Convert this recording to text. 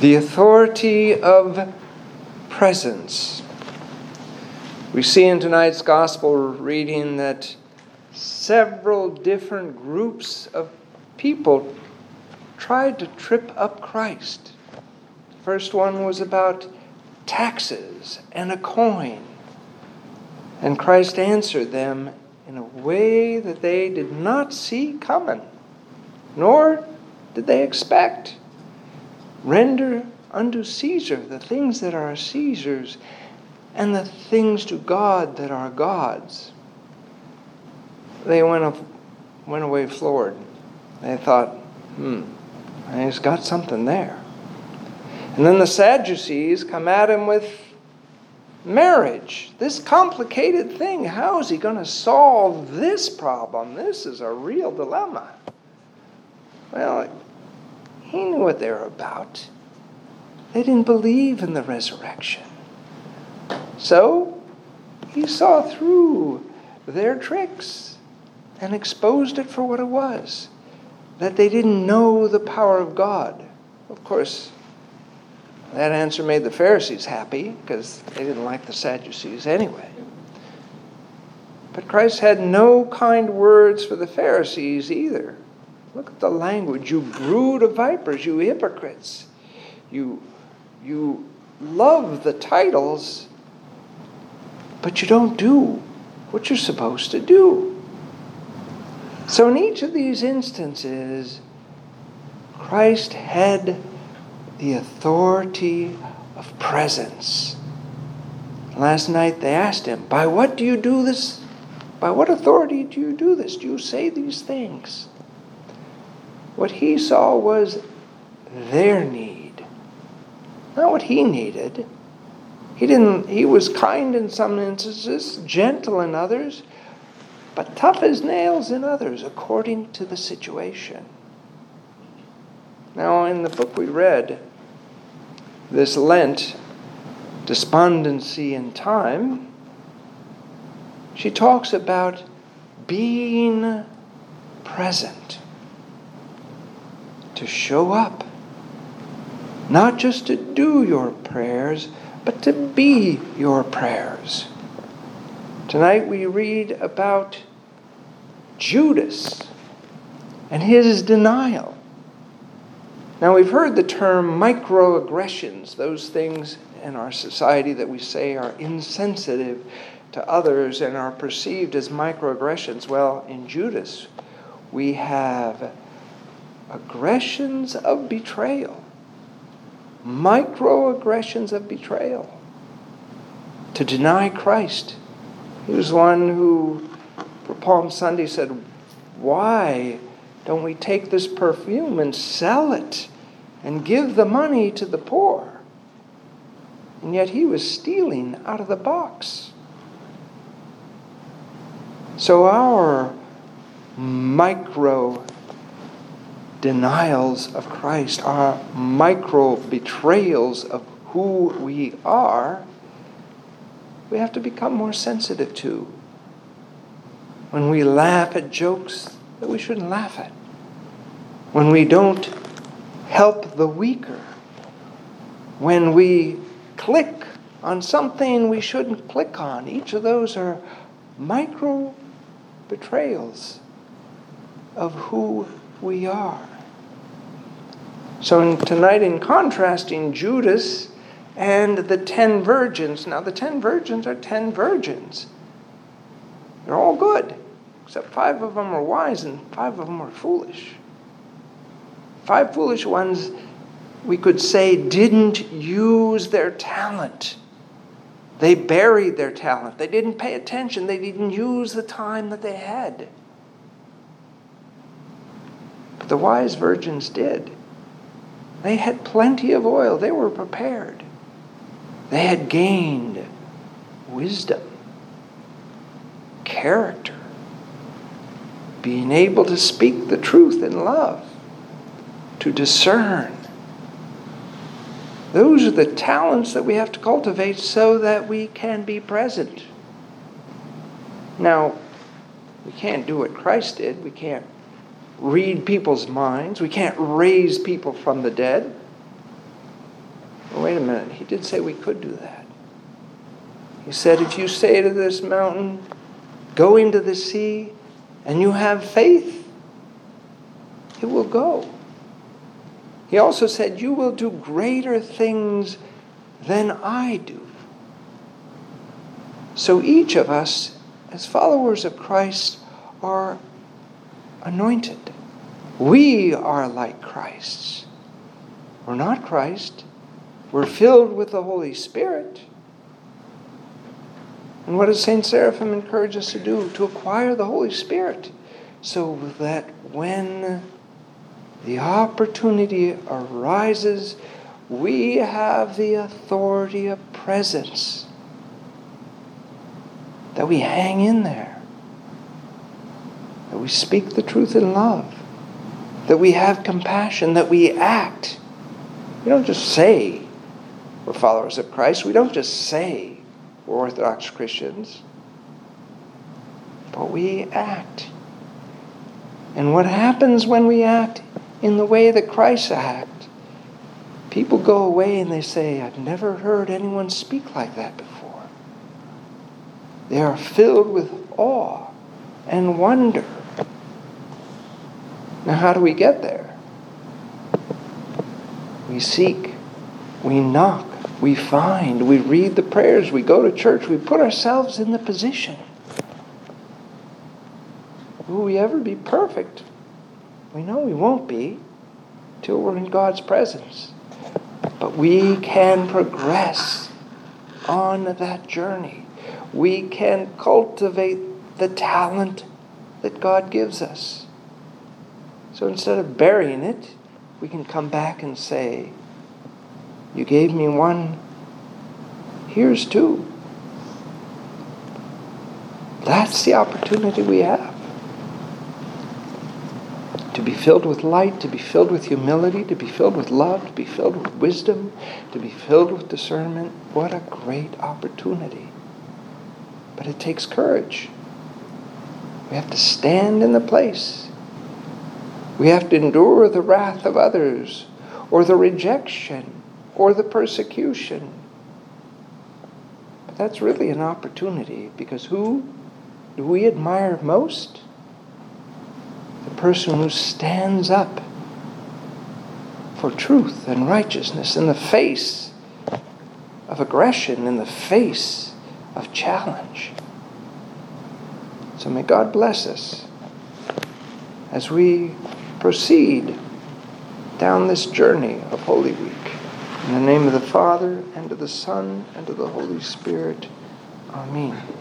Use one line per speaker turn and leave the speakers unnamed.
The authority of presence. We see in tonight's gospel reading that several different groups of people tried to trip up Christ. The first one was about taxes and a coin. And Christ answered them in a way that they did not see coming, nor did they expect. Render unto Caesar the things that are Caesar's, and the things to God that are God's. They went, went away floored. They thought, hmm, he's got something there. And then the Sadducees come at him with marriage, this complicated thing. How is he going to solve this problem? This is a real dilemma. Well, he knew what they were about. They didn't believe in the resurrection. So he saw through their tricks and exposed it for what it was that they didn't know the power of God. Of course, that answer made the Pharisees happy because they didn't like the Sadducees anyway. But Christ had no kind words for the Pharisees either. Look at the language. You brood of vipers, you hypocrites. You, you love the titles, but you don't do what you're supposed to do. So, in each of these instances, Christ had the authority of presence. Last night they asked him, By what do you do this? By what authority do you do this? Do you say these things? What he saw was their need, not what he needed. He didn't he was kind in some instances, gentle in others, but tough as nails in others according to the situation. Now, in the book we read, this Lent, Despondency in Time, she talks about being present, to show up, not just to do your prayers, but to be your prayers. Tonight we read about Judas and his denial. Now, we've heard the term microaggressions, those things in our society that we say are insensitive to others and are perceived as microaggressions. Well, in Judas, we have aggressions of betrayal, microaggressions of betrayal. To deny Christ. He was one who, for Palm Sunday, said, Why don't we take this perfume and sell it and give the money to the poor? And yet he was stealing out of the box. So our micro denials of Christ, our micro betrayals of who we are, we have to become more sensitive to. When we laugh at jokes that we shouldn't laugh at. When we don't help the weaker. When we click on something we shouldn't click on. Each of those are micro betrayals of who we are. So in, tonight, in contrasting Judas and the ten virgins, now the ten virgins are ten virgins. They're all good. Except five of them are wise and five of them are foolish. Five foolish ones, we could say, didn't use their talent. They buried their talent. They didn't pay attention. They didn't use the time that they had. But the wise virgins did. They had plenty of oil. They were prepared. They had gained wisdom, character, being able to speak the truth in love, to discern. Those are the talents that we have to cultivate so that we can be present. Now, we can't do what Christ did. We can't read people's minds. We can't raise people from the dead. Well, wait a minute. He did say we could do that. He said, if you say to this mountain, go into the sea, and you have faith, it will go. He also said, You will do greater things than I do. So each of us, as followers of Christ, are anointed. We are like Christ. We're not Christ. We're filled with the Holy Spirit. And what does St. Seraphim encourage us to do? To acquire the Holy Spirit so that when the opportunity arises, we have the authority of presence. That we hang in there. We speak the truth in love. That we have compassion. That we act. We don't just say we're followers of Christ. We don't just say we're Orthodox Christians. But we act. And what happens when we act in the way that Christ acts? People go away and they say, I've never heard anyone speak like that before. They are filled with awe and wonder. Now, how do we get there? We seek, we knock, we find, we read the prayers, we go to church, we put ourselves in the position. Will we ever be perfect? We know we won't be till we're in God's presence. But we can progress on that journey. We can cultivate the talent that God gives us. So instead of burying it, we can come back and say, You gave me one, here's two. That's the opportunity we have to be filled with light, to be filled with humility, to be filled with love, to be filled with wisdom, to be filled with discernment. What a great opportunity. But it takes courage. We have to stand in the place. We have to endure the wrath of others, or the rejection, or the persecution. But that's really an opportunity because who do we admire most? The person who stands up for truth and righteousness in the face of aggression, in the face of challenge. So may God bless us as we proceed down this journey of Holy Week. In the name of the Father, and of the Son, and of the Holy Spirit. Amen.